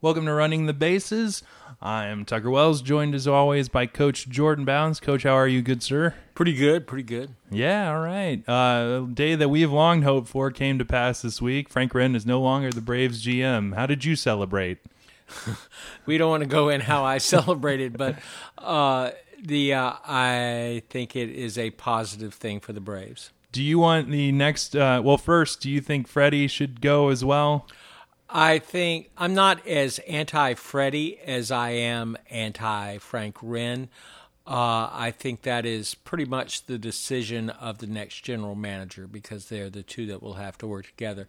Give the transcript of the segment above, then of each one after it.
Welcome to Running the Bases. I'm Tucker Wells, joined as always by Coach Jordan Bounds. Coach, how are you, good sir? Pretty good, pretty good. Yeah, all right. Uh, day that we have long hoped for came to pass this week. Frank Wren is no longer the Braves GM. How did you celebrate? we don't want to go in how I celebrated, but uh, the uh, I think it is a positive thing for the Braves. Do you want the next? Uh, well, first, do you think Freddie should go as well? I think I'm not as anti Freddie as I am anti Frank Wren. Uh, I think that is pretty much the decision of the next general manager because they're the two that will have to work together.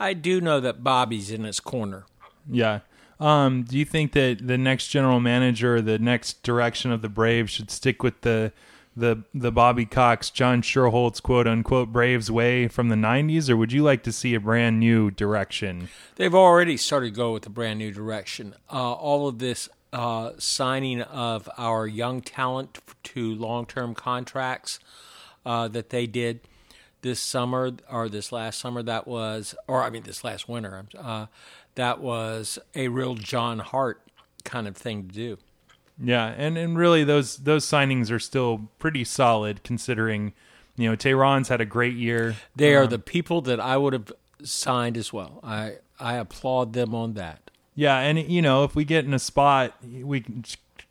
I do know that Bobby's in his corner. Yeah. Um, do you think that the next general manager, the next direction of the Braves, should stick with the the the Bobby Cox, John Schuerholz quote unquote Braves way from the '90s, or would you like to see a brand new direction? They've already started to go with a brand new direction. Uh, all of this uh, signing of our young talent to long term contracts uh, that they did this summer or this last summer, that was, or I mean, this last winter, uh, that was a real John Hart kind of thing to do. Yeah, and and really those those signings are still pretty solid considering you know Teheran's had a great year. They are um, the people that I would have signed as well. I I applaud them on that. Yeah, and you know if we get in a spot, we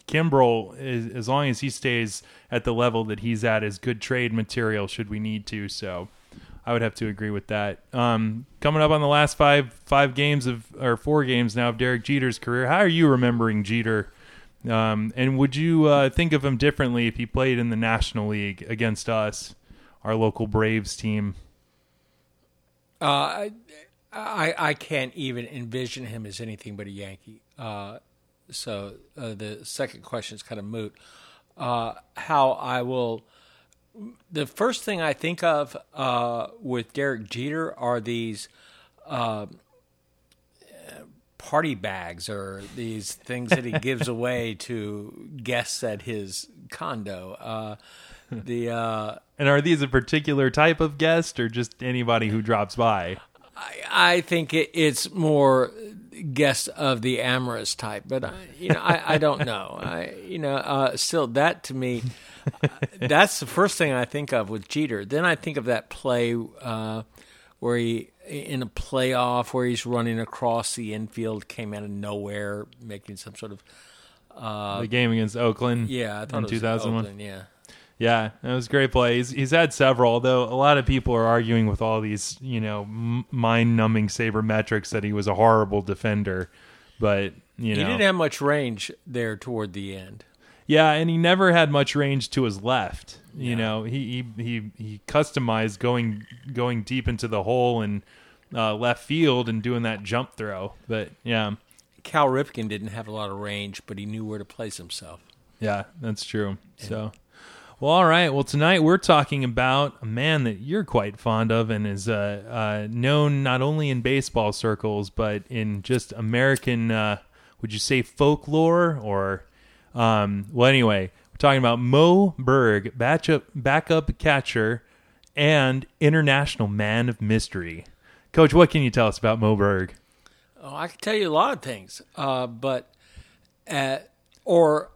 Kimbrel is, as long as he stays at the level that he's at is good trade material should we need to. So I would have to agree with that. Um, coming up on the last five five games of or four games now of Derek Jeter's career, how are you remembering Jeter? Um, and would you uh, think of him differently if he played in the National League against us, our local Braves team? Uh, I I can't even envision him as anything but a Yankee. Uh, so uh, the second question is kind of moot. Uh, how I will. The first thing I think of uh, with Derek Jeter are these party bags or these things that he gives away to guests at his condo. Uh, the uh, and are these a particular type of guest or just anybody who drops by? I, I think it, it's more guests of the amorous type, but I, you know, I, I don't know. I you know, uh, still that to me. that's the first thing I think of with Jeter. Then I think of that play uh, where he in a playoff where he's running across the infield, came out of nowhere, making some sort of uh, the game against Oakland. Yeah, I in two thousand one. Yeah, yeah, it was a great play. He's, he's had several, although a lot of people are arguing with all these, you know, mind-numbing sabermetrics that he was a horrible defender. But you know, he didn't have much range there toward the end. Yeah, and he never had much range to his left. You yeah. know, he, he he he customized going going deep into the hole and uh, left field and doing that jump throw. But yeah, Cal Ripken didn't have a lot of range, but he knew where to place himself. Yeah, that's true. Yeah. So. Well, all right. Well, tonight we're talking about a man that you're quite fond of and is uh, uh, known not only in baseball circles but in just American, uh, would you say folklore or um, well, anyway, talking about Moe Berg, backup, backup catcher and international man of mystery. Coach, what can you tell us about Moe Berg? Oh, I can tell you a lot of things, uh, but uh, or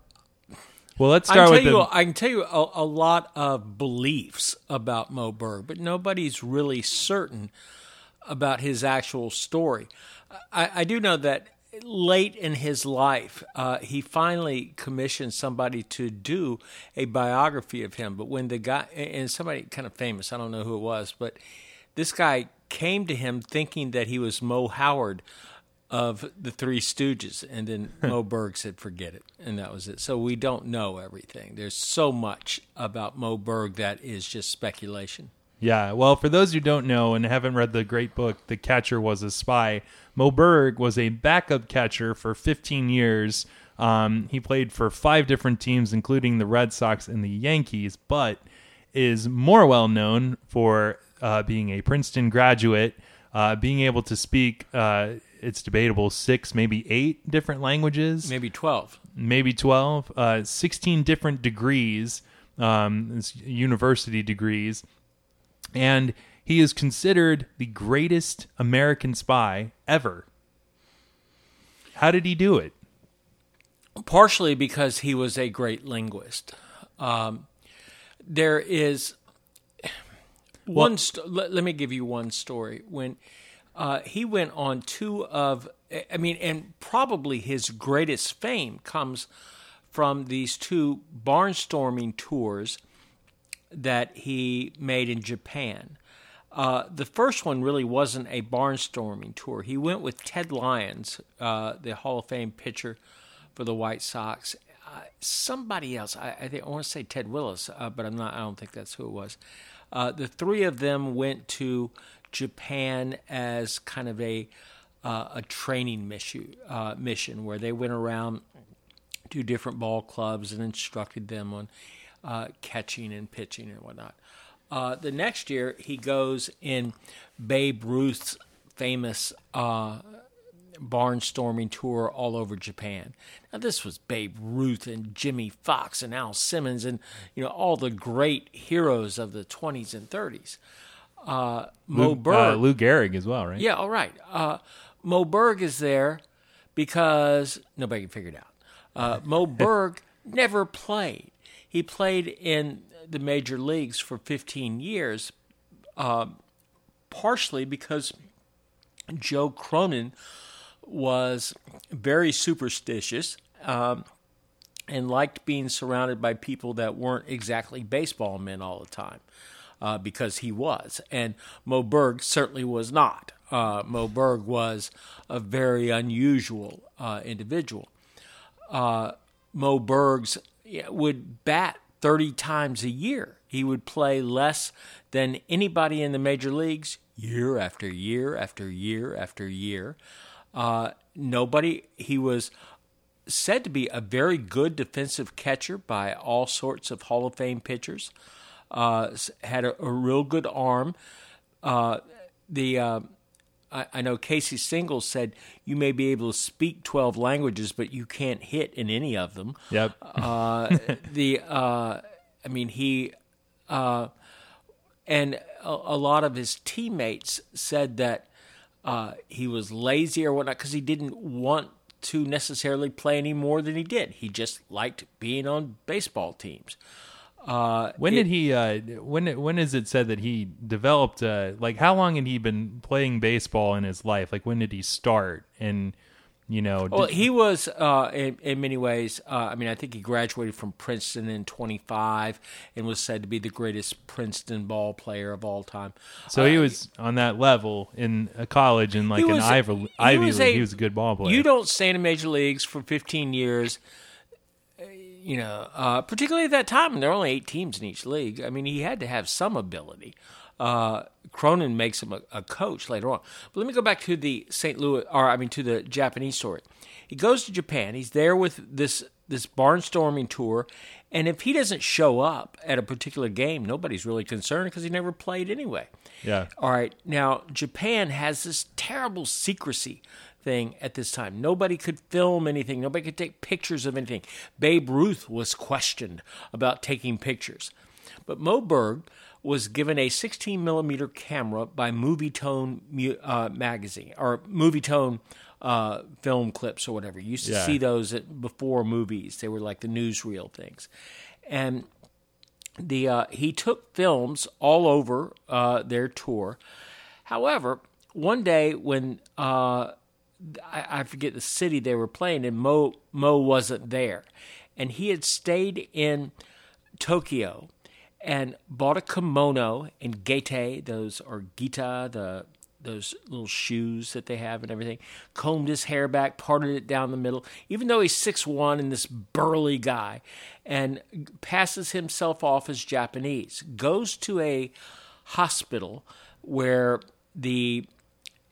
well, let's start with you, I can tell you a, a, lot of beliefs about Moe Berg, but nobody's really certain about his actual story. I, I do know that late in his life, uh, he finally commissioned somebody to do a biography of him. But when the guy, and somebody kind of famous, I don't know who it was, but this guy came to him thinking that he was Moe Howard of the Three Stooges, and then Moe Berg said, "Forget it," and that was it. So we don't know everything. There's so much about Moe Berg that is just speculation. Yeah, well, for those who don't know and haven't read the great book, The Catcher Was a Spy, Moe Berg was a backup catcher for 15 years. Um, he played for five different teams, including the Red Sox and the Yankees, but is more well known for uh, being a Princeton graduate, uh, being able to speak, uh, it's debatable, six, maybe eight different languages. Maybe 12. Maybe 12. Uh, 16 different degrees, um, university degrees and he is considered the greatest American spy ever. How did he do it? partially because he was a great linguist. Um, there is one. St- let, let me give you one story. When uh, he went on two of, I mean, and probably his greatest fame comes from these two barnstorming tours that he made in Japan. Uh, the first one really wasn't a barnstorming tour. He went with Ted Lyons, uh, the Hall of Fame pitcher for the White Sox. Uh, somebody else, I, I, think I want to say Ted Willis, uh, but I'm not. I don't think that's who it was. Uh, the three of them went to Japan as kind of a uh, a training mission, mission where they went around to different ball clubs and instructed them on uh, catching and pitching and whatnot. the next year, he goes in Babe Ruth's famous barnstorming tour all over Japan. Now this was Babe Ruth and Jimmie Foxx and Al Simmons and you know all the great heroes of the 20s and 30s. Uh, Moe Lou, Berg, uh, Lou Gehrig as well, right? yeah, all right. Uh, Moe Berg is there because nobody can figure it out. Uh, Moe Berg never played. He played in the major leagues for 15 years, uh, partially because Joe Cronin was very superstitious um, and liked being surrounded by people that weren't exactly baseball men all the time. Uh, because he was, and Moe Berg certainly was not. Uh, Moe Berg was a very unusual uh, individual. Uh, Moe Berg's would bat 30 times a year. He would play less than anybody in the major leagues year after year after year after year. Uh, nobody, he was said to be a very good defensive catcher by all sorts of Hall of Fame pitchers. Uh, had a, a, real good arm. Uh, the uh, I, I, know Casey Stengels said you may be able to speak twelve languages, but you can't hit in any of them. Yep. Uh, the uh, I mean he uh, and a, a, lot of his teammates said that he was lazy or whatnot because he didn't want to necessarily play any more than he did. He just liked being on baseball teams. Uh, when it, did he? Uh, when when is it said that he developed? Uh, like, how long had he been playing baseball in his life? Like, when did he start? And you know, well, he was uh, in, in many ways. Uh, I mean, I think he graduated from Princeton in '25 and was said to be the greatest Princeton ball player of all time. So he was on that level in a college and like an Ivy, Ivy League. he was a good ball player. You don't stay in the major leagues for 15 years you know, uh, particularly at that time, there were only eight teams in each league. I mean, he had to have some ability. Uh, Cronin makes him a, a, coach later on. But let me go back to the St. Louis, or I mean, to the Japanese story. He goes to Japan. He's there with this this barnstorming tour, and if he doesn't show up at a particular game, nobody's really concerned because he never played anyway. Yeah. All right. Now Japan has this terrible secrecy thing at this time. Nobody could film anything, nobody could take pictures of anything. Babe Ruth was questioned about taking pictures. But Moe Berg was given a 16 millimeter camera by Movietone uh, magazine or Movietone uh, film clips or whatever. You used to yeah. see those at, before movies. They were like the newsreel things, and the uh, he took films all over uh, their tour. However, one day when uh, I, I forget the city they were playing, and Moe Moe wasn't there, and he had stayed in Tokyo and bought a kimono and gete those or gita the those little shoes that they have and everything combed his hair back parted it down the middle. Even though he's six one and this burly guy and passes himself off as japanese goes to a hospital where the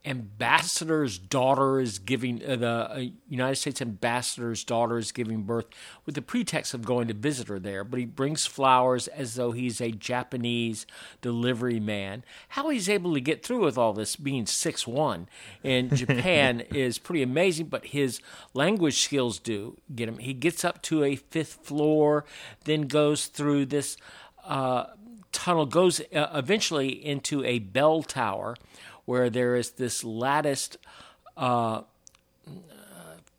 ambassador's daughter is giving uh, the uh, United States ambassador's daughter is giving birth with the pretext of going to visit her there. But he brings flowers as though he's a Japanese delivery man. How he's able to get through with all this being 6'1 in Japan is pretty amazing but his language skills do get him. He gets up to a fifth floor then goes through this uh, tunnel goes uh, eventually into a bell tower where there is this latticed uh,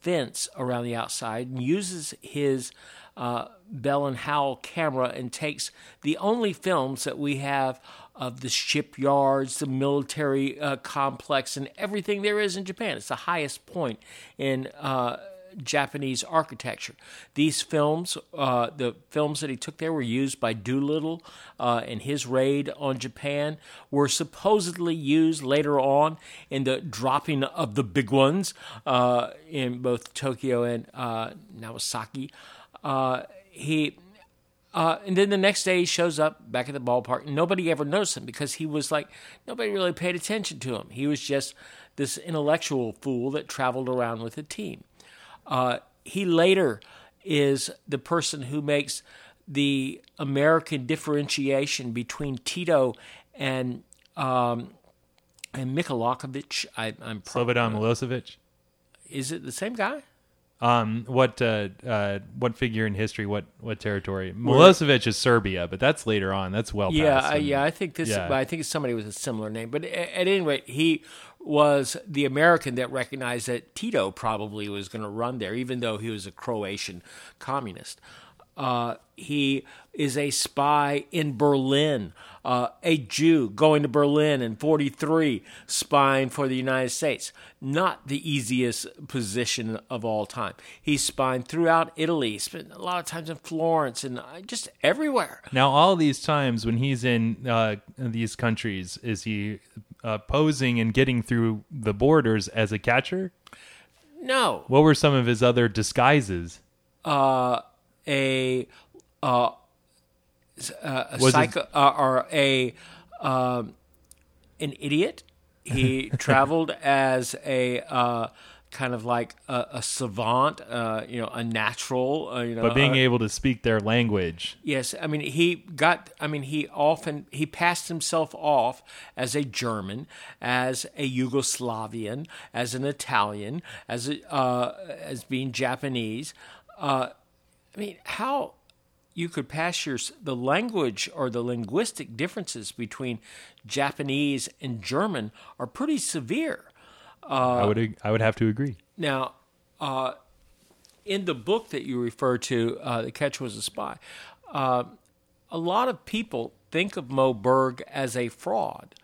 fence around the outside and uses his uh, Bell and Howell camera and takes the only films that we have of the shipyards, the military uh, complex, and everything there is in Japan. It's the highest point in uh, Japanese architecture. These films, uh, the films that he took there, were used by Doolittle uh, in his raid on Japan. Were supposedly used later on in the dropping of the big ones uh, in both Tokyo and uh, Nagasaki. Uh, he. Uh, and then the next day he shows up back at the ballpark. And nobody ever noticed him because he was like nobody really paid attention to him. He was just this intellectual fool that traveled around with a team. Uh, he later is the person who makes the American differentiation between Tito and um, and Mihailovich. I, I'm pro- Slobodan Milosevic. Is it the same guy? Um, what uh, uh, what figure in history? What what territory? Milosevic is Serbia, but that's later on. That's well yeah, past. yeah. I think this. Yeah. I think it's somebody with a similar name. But at, at any rate, he was the American that recognized that Tito probably was going to run there, even though he was a Croatian communist. Uh, he is a spy in Berlin, uh, a Jew going to Berlin in 43, spying for the United States. Not the easiest position of all time. He's spying throughout Italy, spent a lot of times in Florence and uh, just everywhere. Now, all these times when he's in uh, these countries, is he uh, posing and getting through the borders as a catcher? No. What were some of his other disguises? Uh, a uh, a psycho uh, or a um, an idiot. He traveled as a uh, kind of like a, a savant, uh, you know, a natural, uh, you know. But being uh, able to speak their language. Yes, I mean he got. I mean he often he passed himself off as a German, as a Yugoslavian, as an Italian, as a, uh, as being Japanese. Uh, I mean, how you could pass your the language or the linguistic differences between Japanese and German are pretty severe. Uh, I would I would have to agree. Now, uh, in the book that you refer to, uh, "The Catch Was a Spy," uh, a lot of people think of Moe Berg as a fraud,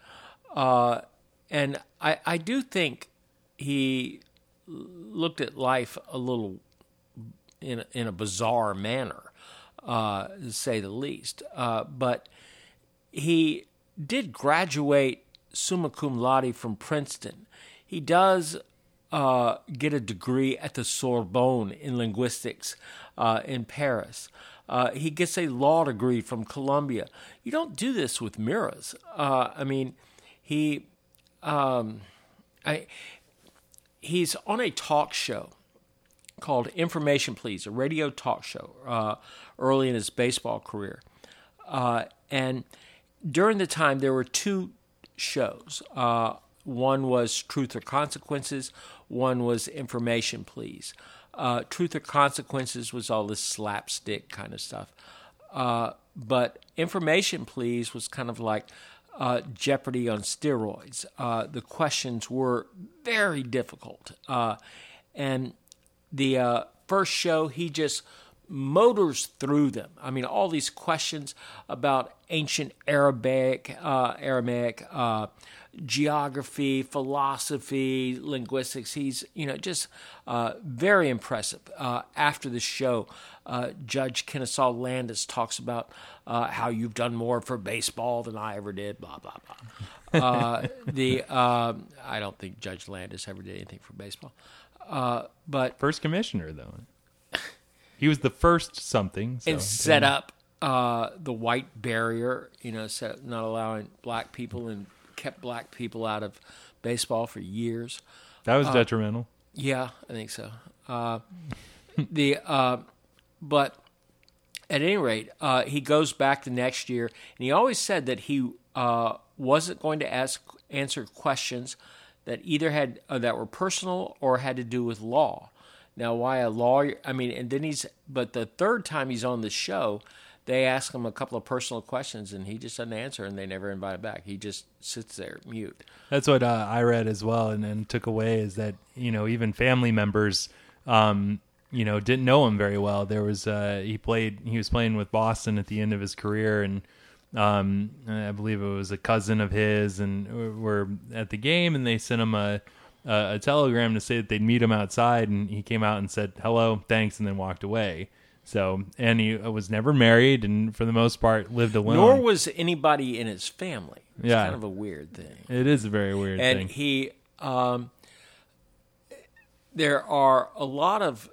uh, and I, I do think he looked at life a little in a, in a bizarre manner, uh, to say the least. Uh, but he did graduate summa cum laude from Princeton. He does uh, get a degree at the Sorbonne in linguistics uh, in Paris. Uh, he gets a law degree from Columbia. You don't do this with mirrors. Uh, I mean, he, um, I, he's on a talk show called Information Please, a radio talk show uh, early in his baseball career. Uh, and during the time, there were two shows. Uh, one was Truth or Consequences, one was Information Please. Uh, Truth or Consequences was all this slapstick kind of stuff. Uh, but Information Please was kind of like uh, Jeopardy on steroids. the questions were very difficult. and the uh, first show, he just motors through them. I mean, all these questions about ancient Arabic, uh, Aramaic, uh, geography, philosophy, linguistics. He's, you know, just uh, very impressive. Uh, after the show, uh, Judge Kenesaw Landis talks about uh, how you've done more for baseball than I ever did, blah, blah, blah. the um, I don't think Judge Landis ever did anything for baseball. But first commissioner though, he was the first something. So, and set up uh, the white barrier. You know, set, not allowing black people and kept black people out of baseball for years. That was uh, detrimental. Yeah, I think so. Uh, the uh, but at any rate, uh, he goes back the next year, and he always said that he uh, wasn't going to ask answer questions that either had uh, that were personal or had to do with law. Now, why a lawyer? I mean, and then he's but the third time he's on the show, they ask him a couple of personal questions and he just doesn't answer, and they never invite him back. He just sits there mute. That's what uh, I read as well, and, and took away is that you know even family members um, you know, didn't know him very well. There was uh, he played he was playing with Boston at the end of his career, and um, I believe it was a cousin of his, and we're at the game, and they sent him a, a a telegram to say that they'd meet him outside, and he came out and said hello, thanks, and then walked away. So, and he was never married, and for the most part lived alone. Nor was anybody in his family. It's Yeah. kind of a weird thing. it is a very weird and thing. he um, there are a lot of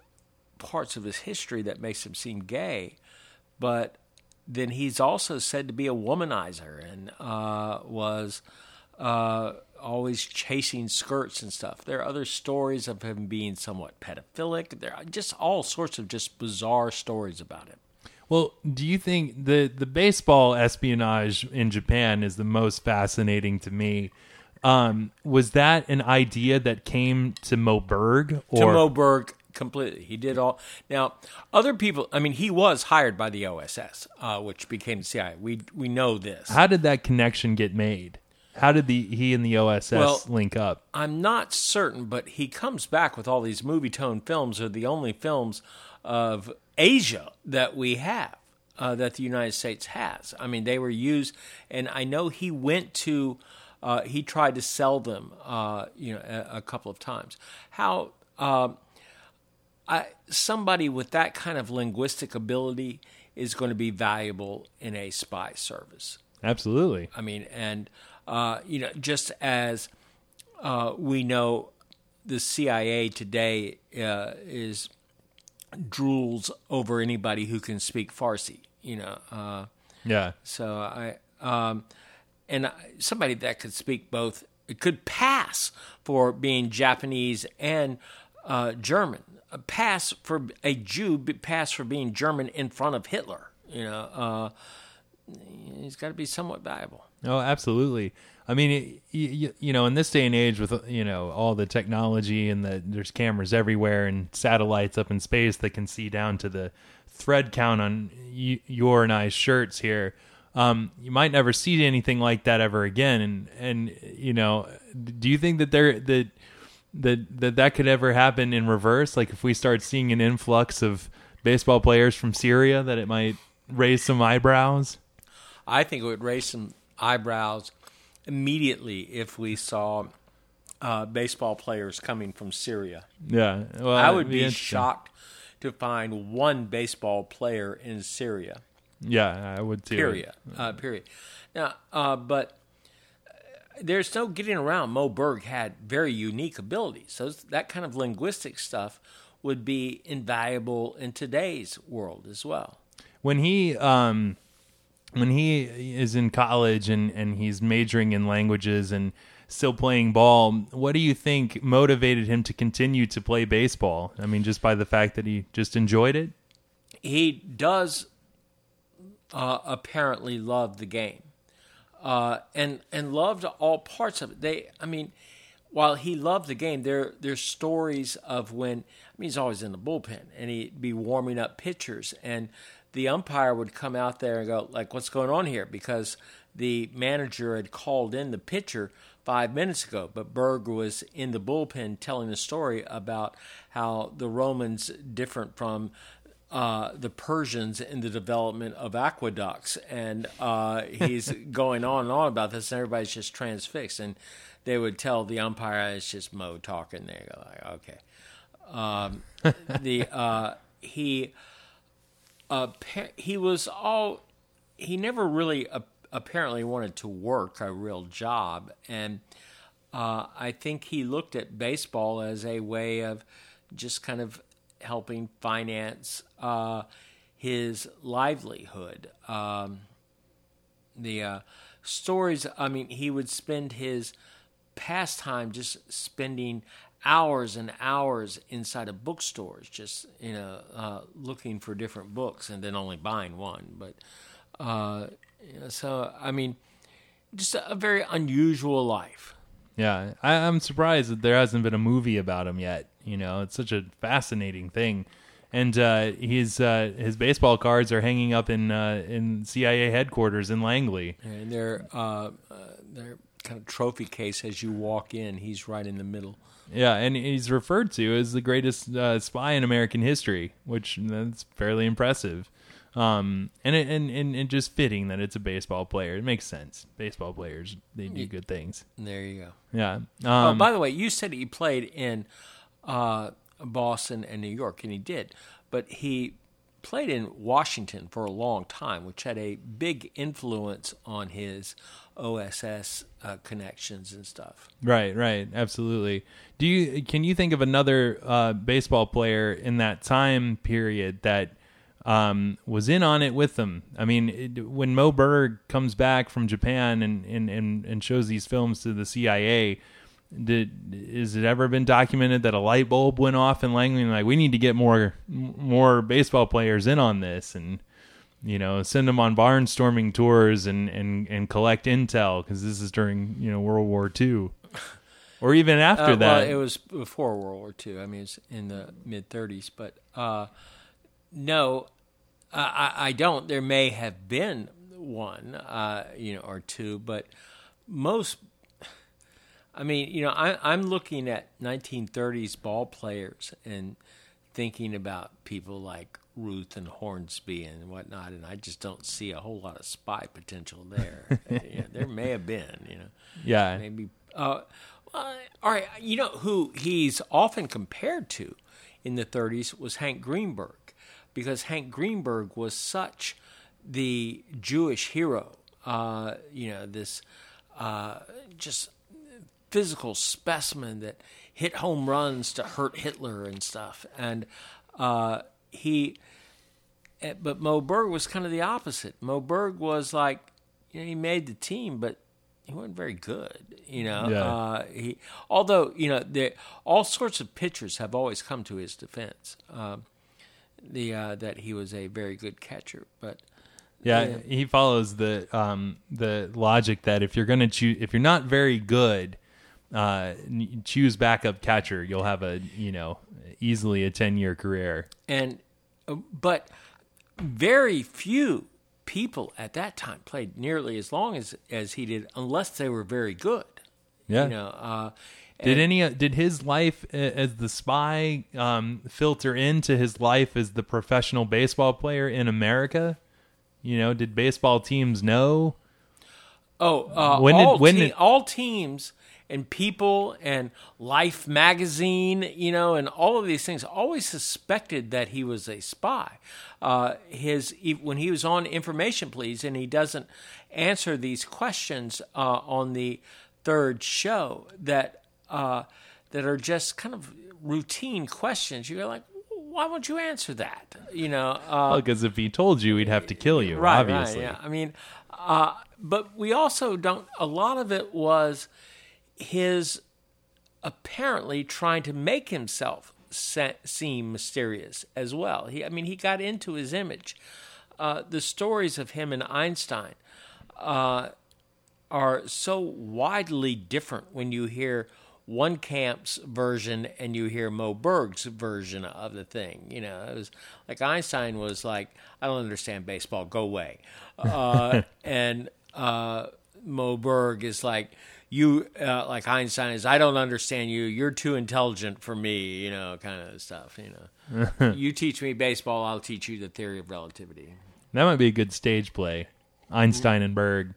parts of his history that makes him seem gay but then he's also said to be a womanizer and uh, was uh, always chasing skirts and stuff there are other stories of him being somewhat pedophilic there are just all sorts of just bizarre stories about him Well, do you think the the baseball espionage in Japan is the most fascinating to me? Um, was that an idea that came to Moe Berg or to Moe Berg completely. He did all. Now, other people. I mean, he was hired by the OSS, uh, which became the CIA. We we know this. how did that connection get made? How did the he and the OSS Well- link up? I'm not certain, but he comes back with all these Movietone films. Are the only films of Asia that we have. Uh, that the United States has. I mean, they were used, and I know he went to, uh, he tried to sell them, uh, you know, a, a couple of times. How um I, somebody with that kind of linguistic ability is going to be valuable in a spy service. Absolutely. I mean, and uh, you know, just as uh, we know, the CIA today uh, is drools over anybody who can speak Farsi. You know, uh, Yeah. so I um, and I, somebody that could speak both it could pass for being Japanese and uh, German. Pass for a Jew, pass for being German in front of Hitler. You know, uh, he's got to be somewhat valuable. Oh, absolutely. I mean, you, you know, in this day and age, with you know all the technology and the there's cameras everywhere and satellites up in space that can see down to the thread count on your and I's shirts here. Um, you might never see anything like that ever again. And and you know, do you think that there that that that that could ever happen in reverse? Like if we start seeing an influx of baseball players from Syria, that it might raise some eyebrows. I think it would raise some eyebrows immediately if we saw uh, baseball players coming from Syria. Yeah, well, I would be shocked to find one baseball player in Syria. Yeah, I would too. Period. Uh, period. Now, uh, but uh, there's no getting around. Moe Berg had very unique abilities. So that kind of linguistic stuff would be invaluable in today's world as well. When he um when he is in college and and he's majoring in languages and still playing ball, what do you think motivated him to continue to play baseball? I mean, just by the fact that he just enjoyed it? he does uh, apparently love the game, uh, and and loved all parts of it. They, I mean, while he loved the game, there there's stories of when I mean he's always in the bullpen and he'd be warming up pitchers, and the umpire would come out there and go like, "What's going on here?" Because the manager had called in the pitcher five minutes ago, but Berg was in the bullpen telling a story about how the Romans different from uh, the Persians in the development of aqueducts, and uh, he's going on and on about this, and everybody's just transfixed. And they would tell the umpire it's just Moe talking. They go like, okay. Um, the uh, he uh, he was all he never really uh, apparently wanted to work a real job, and uh, I think he looked at baseball as a way of just kind of helping finance uh, his livelihood. Um, the stories, I mean, he would spend his pastime just spending hours and hours inside of bookstores, just you know, uh, looking for different books and then only buying one. But uh, you know, so I mean, just a, very unusual life. Yeah, I, I'm surprised that there hasn't been a movie about him yet. You know, it's such a fascinating thing, and uh, his uh, his baseball cards are hanging up in uh, in CIA headquarters in Langley. And their uh, uh, their kind of trophy case as you walk in, he's right in the middle Yeah, and he's referred to as the greatest uh, spy in American history, which that's fairly impressive. Um, and, it, and and and just fitting that it's a baseball player. It makes sense. Baseball players they do good things. There you go. Yeah. oh, Um, by the way, you said he played in uh, Boston and New York, and he did, but he played in Washington for a long time, which had a big influence on his OSS uh, connections and stuff. Right, right, absolutely. Do you can you think of another uh, baseball player in that time period that um, was in on it with them? I mean, it, when Moe Berg comes back from Japan and, and, and, and shows these films to the CIA, did is it ever been documented that a light bulb went off in Langley and like we need to get more more baseball players in on this and you know send them on barnstorming tours and and and collect intel because this is during you know World War II or even after Uh, that. well, it was before World War II. I mean, it's in the mid 30s, but uh, no, I, I don't. There may have been one, uh, you know, or two, but most. I mean, you know, I, I'm looking at 1930s ball players and thinking about people like Ruth and Hornsby and whatnot, and I just don't see a whole lot of spy potential there. Know, there may have been, you know yeah, maybe. Uh, well, all right, you know who he's often compared to in the 30s was Hank Greenberg, because Hank Greenberg was such the Jewish hero. Uh, you know, this uh, just physical specimen that hit home runs to hurt Hitler and stuff, and uh, he. eh, But Moe Berg was kind of the opposite. Moe Berg was like, you know, he made the team, but he wasn't very good. You know, Yeah. uh, he although you know there all sorts of pitchers have always come to his defense. Um, the uh, that he was a very good catcher, but yeah, yeah. He follows the um the logic that if you're gonna choose, if you're not very good, uh, choose backup catcher. You'll have a you know easily a ten year career. and uh, but very few people at that time played nearly as long as as he did, unless they were very good. Yeah. You know, uh, Did any uh, did his life as the spy um, filter into his life as the professional baseball player in America? You know, did baseball teams know? Oh, uh, When did- all, when te- did- all teams and people and Life magazine, you know, and all of these things always suspected that he was a spy. Uh, his when he was on Information Please and he doesn't answer these questions uh, on the third show that uh, that are just kind of routine questions. You're like, why won't you answer that? You know, uh, Because if he told you, he'd have to kill you. right, obviously. Right, yeah. I mean, uh, but we also don't. A lot of it was his apparently trying to make himself se- seem mysterious as well. He, I mean, he got into his image. Uh, the stories of him and Einstein uh, are so widely different when you hear one camp's version and you hear Moe Berg's version of the thing. You know, it was like Einstein was like, "I don't understand baseball. Go away," uh, and uh, Moe Berg is like, "You uh, like Einstein is. I don't understand you. You're too intelligent for me." You know, kind of stuff. You know, you teach me baseball, I'll teach you the theory of relativity. That might be a good stage play. Einstein and Berg.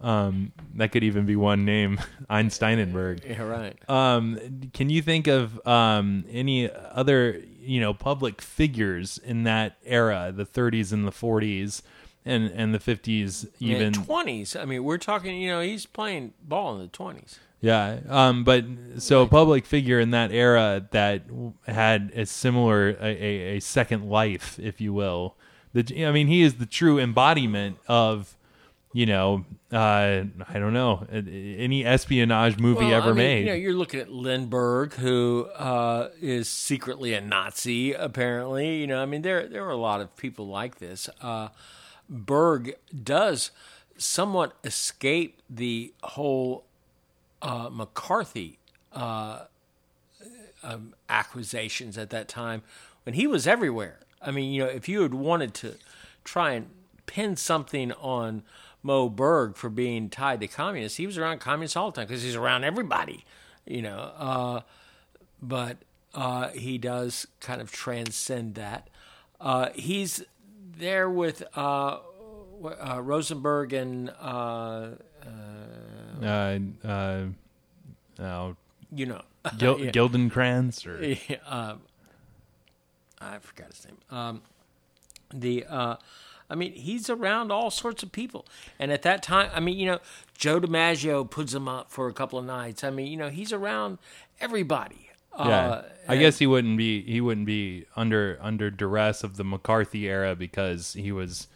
Um, that could even be one name, Einsteinenberg. Yeah, right. Um, can you think of um, any other you know public figures in that era, the 30s and the 40s, and and the 50s even? twenties. I mean, we're talking. You know, he's playing ball in the twenties. Yeah. Um, but so a public figure in that era that had a similar a, a, a second life, if you will. The I mean, he is the true embodiment of, you know, uh, I don't know, any espionage movie Well, ever I mean, made. You know, you're looking at Lindbergh, who uh, is secretly a Nazi. Apparently, you know, I mean, there there are a lot of people like this. Uh, Berg does somewhat escape the whole uh, McCarthy uh, um, accusations at that time when he was everywhere. I mean, you know, if you had wanted to try and pin something on Moe Berg for being tied to communists, he was around communists all the time because he's around everybody. You know, uh, but uh, he does kind of transcend that. Uh, he's there with uh, uh, Rosenberg and uh, Uh, uh, oh, you know, Gil- Yeah. Gildenkrantz or Yeah, uh, I forgot his name. Um, the uh, I mean, he's around all sorts of people, and at that time, I mean, you know, Joe DiMaggio puts him up for a couple of nights. I mean, you know, he's around everybody. Yeah. Uh, I guess he wouldn't be he wouldn't be under under duress of the McCarthy era because he was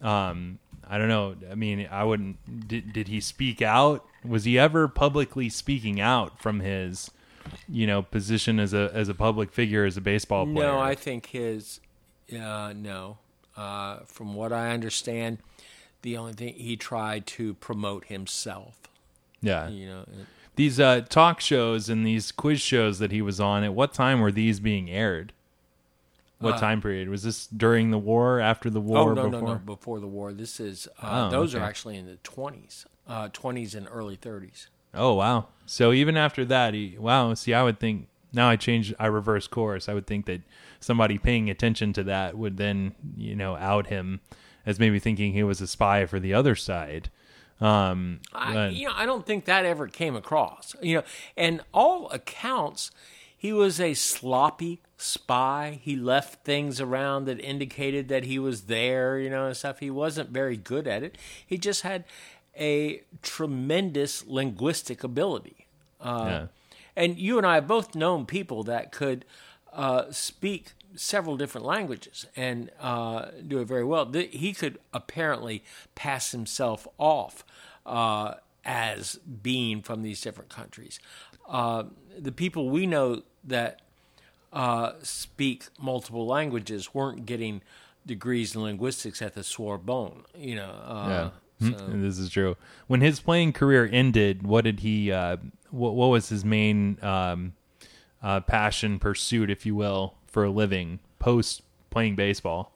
um I don't know. I mean, I wouldn't did did he speak out? Was he ever publicly speaking out from his you know, position as a as a public figure as a baseball player? No, I think his uh, no. Uh, from what I understand, the only thing he tried to promote himself. yeah. You know, it- These uh, talk shows and these quiz shows that he was on, at what time were these being aired? What time period was this during the war? After the war? Uh, oh no, before? no, no! Before the war, this is Oh, uh, those are actually in the twenties, uh, twenties and early thirties. Oh wow! So even after that, he wow. See, I would think now I changed, I reverse course. I would think that somebody paying attention to that would then you know out him as maybe thinking he was a spy for the other side. Um, I, but- you know, I don't think that ever came across. You know, and all accounts, he was a sloppy spy. He left things around that indicated that he was there. You know, and stuff. He wasn't very good at it. He just had a tremendous linguistic ability. Uh, yeah. And you and I have both known people that could uh, speak several different languages and uh, do it very well. He could apparently pass himself off uh, as being from these different countries. Uh, the people we know that uh, speak multiple languages weren't getting degrees in linguistics at the Sorbonne. You know, uh, Yeah. so- Hmm, This is true. When his playing career ended, what did he? Uh, what, what was his main um, uh, passion, pursuit, if you will, for a living post playing baseball?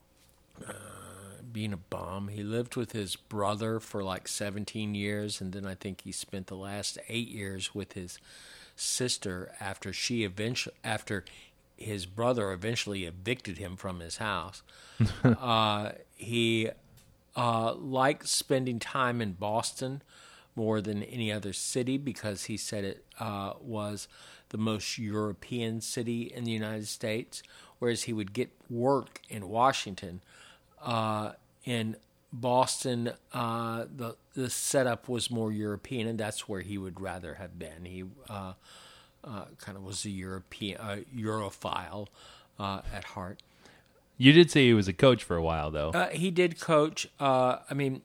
being a bum. He lived with his brother for like 17 years, and then I think he spent the last eight years with his sister after she eventually after his brother eventually evicted him from his house. uh, he uh, liked spending time in Boston more than any other city because he said it uh, was the most European city in the United States, whereas he would get work in Washington. Uh, in Boston, uh, the the setup was more European, and that's where he would rather have been. He uh, uh, kind of was a European uh, Europhile uh, at heart. You did say he was a coach for a while, though. Uh, he did coach. Uh, I mean,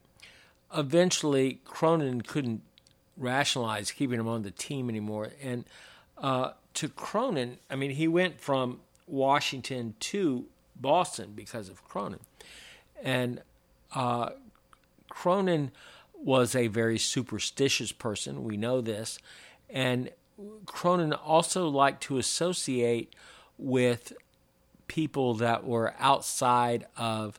eventually Cronin couldn't rationalize keeping him on the team anymore, and uh, to Cronin, I mean, he went from Washington to Boston because of Cronin, and uh, Cronin was a very superstitious person. We know this, and Cronin also liked to associate with people that were outside of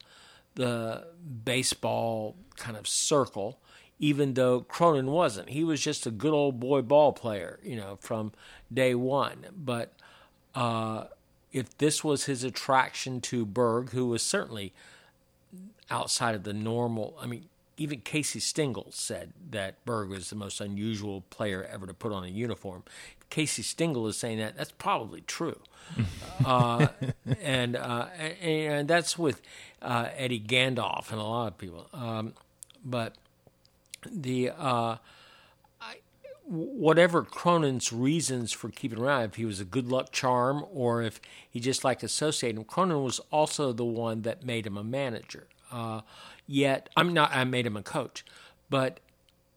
the baseball kind of circle, even though Cronin wasn't. He was just a good old boy ball player, you know, from day one. But uh, if this was his attraction to Berg, who was certainly outside of the normal, I mean, even Casey Stengel said that Berg was the most unusual player ever to put on a uniform. Casey Stengel is saying that, that's probably true. uh, and, uh, and and that's with uh, Eddie Gandolf and a lot of people. Um, but the uh, whatever Cronin's reasons for keeping around, if he was a good luck charm or if he just liked associating Cronin was also the one that made him a manager. Uh, yet I'm not. I made him a coach, but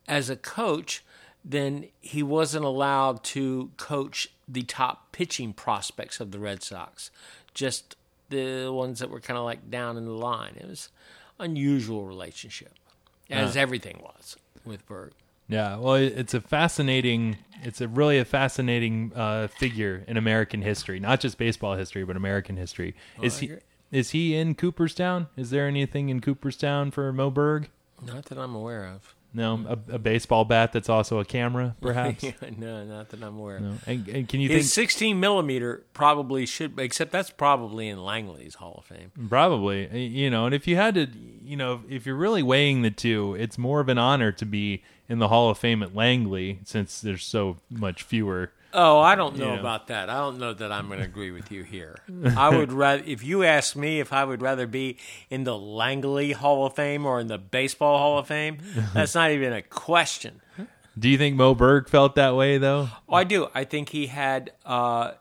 as a coach, then he wasn't allowed to coach the top pitching prospects of the Red Sox, just the ones that were kind of like down in the line. It was unusual relationship, as everything was with Berg. Yeah, well, it's a fascinating. It's a really a fascinating uh, figure in American history, not just baseball history, but American history. is he is he in Cooperstown? Is there anything in Cooperstown for Moe Berg? Not that I'm aware of. No, a, a baseball bat that's also a camera, perhaps. no, not that I'm aware. of. no. And, and can you His think 16 millimeter probably should, except that's probably in Langley's Hall of Fame. probably you know? And if you had to, you know, if you're really weighing the two, it's more of an honor to be in the Hall of Fame at Langley since there's so much fewer. Oh, I don't know Yeah. about that. I don't know that I'm going to agree with you here. I would rather, if you ask me if I would rather be in the Langley Hall of Fame or in the Baseball Hall of Fame, that's not even a question. Do you think Moe Berg felt that way though? Oh, I do. I think he had uh,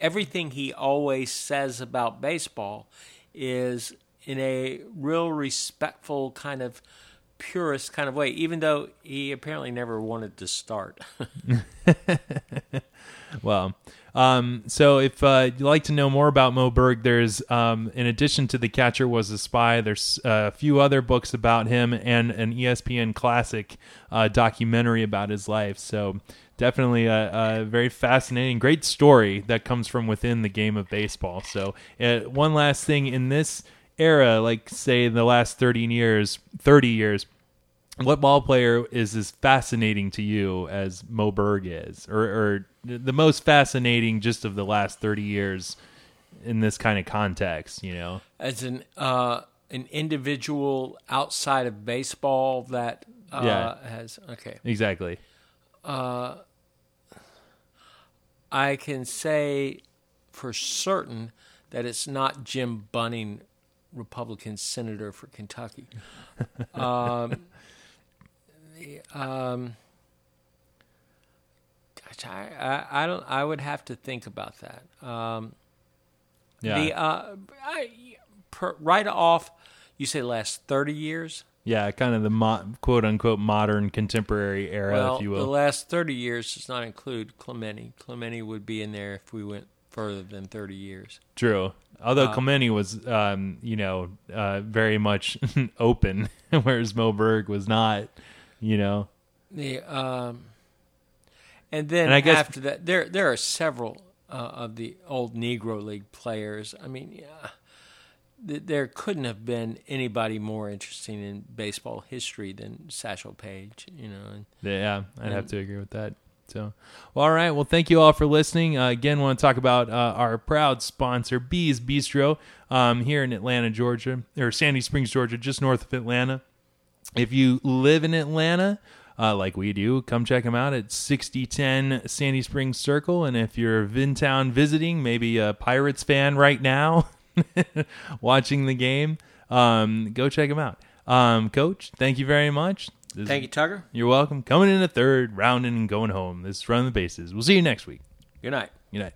everything he always says about baseball is in a real respectful kind of purist kind of way, even though he apparently never wanted to start. Well, um, so if uh, you'd like to know more about Moe Berg, there's um, in addition to The Catcher Was a Spy, there's uh, a few other books about him and an ESPN classic uh, documentary about his life. So definitely a, a very fascinating, great story that comes from within the game of baseball. So uh, one last thing in this era, like say in the last 13 years, 30 years, what ball player is as fascinating to you as Moe Berg is, or, or the most fascinating just of the last thirty years in this kind of context? You know, As an uh, an individual outside of baseball that uh, Yeah. has okay. exactly. I can say for certain that it's not Jim Bunning, Republican senator for Kentucky. um, um, gosh, I, I, I don't. I would have to think about that. Um, Yeah, The uh, I, per, right off, you say last thirty years. yeah, kind of the mo- quote unquote modern contemporary era, Well, if you the last 30 years does not include Clemente. Clemente would be in there if we went further than 30 years. True. Although Clemente was, um, you know, uh, very much open, whereas Moe Berg was not. You know, The um, and then And I guess- after that, there there are several uh, of the old Negro League players. I mean, yeah, th- there couldn't have been anybody more interesting in baseball history than Satchel Paige. You know, and Yeah, I'd have to agree with that. So, well, all right. Well, thank you all for listening. Uh, again, want to talk about uh, our proud sponsor, Bees Bistro, um, here in Atlanta, Georgia, or Sandy Springs, Georgia, just north of Atlanta. If you live in Atlanta, uh, like we do, come check them out at 6010 Sandy Springs Circle. And if you're Vintown visiting, maybe a Pirates fan right now, watching the game, um, go check them out. Um, Coach, thank you very much. This- thank you, Tucker. you're welcome. Coming in a third, rounding and going home. This is Run the Bases. We'll see you next week. Good night. Good night.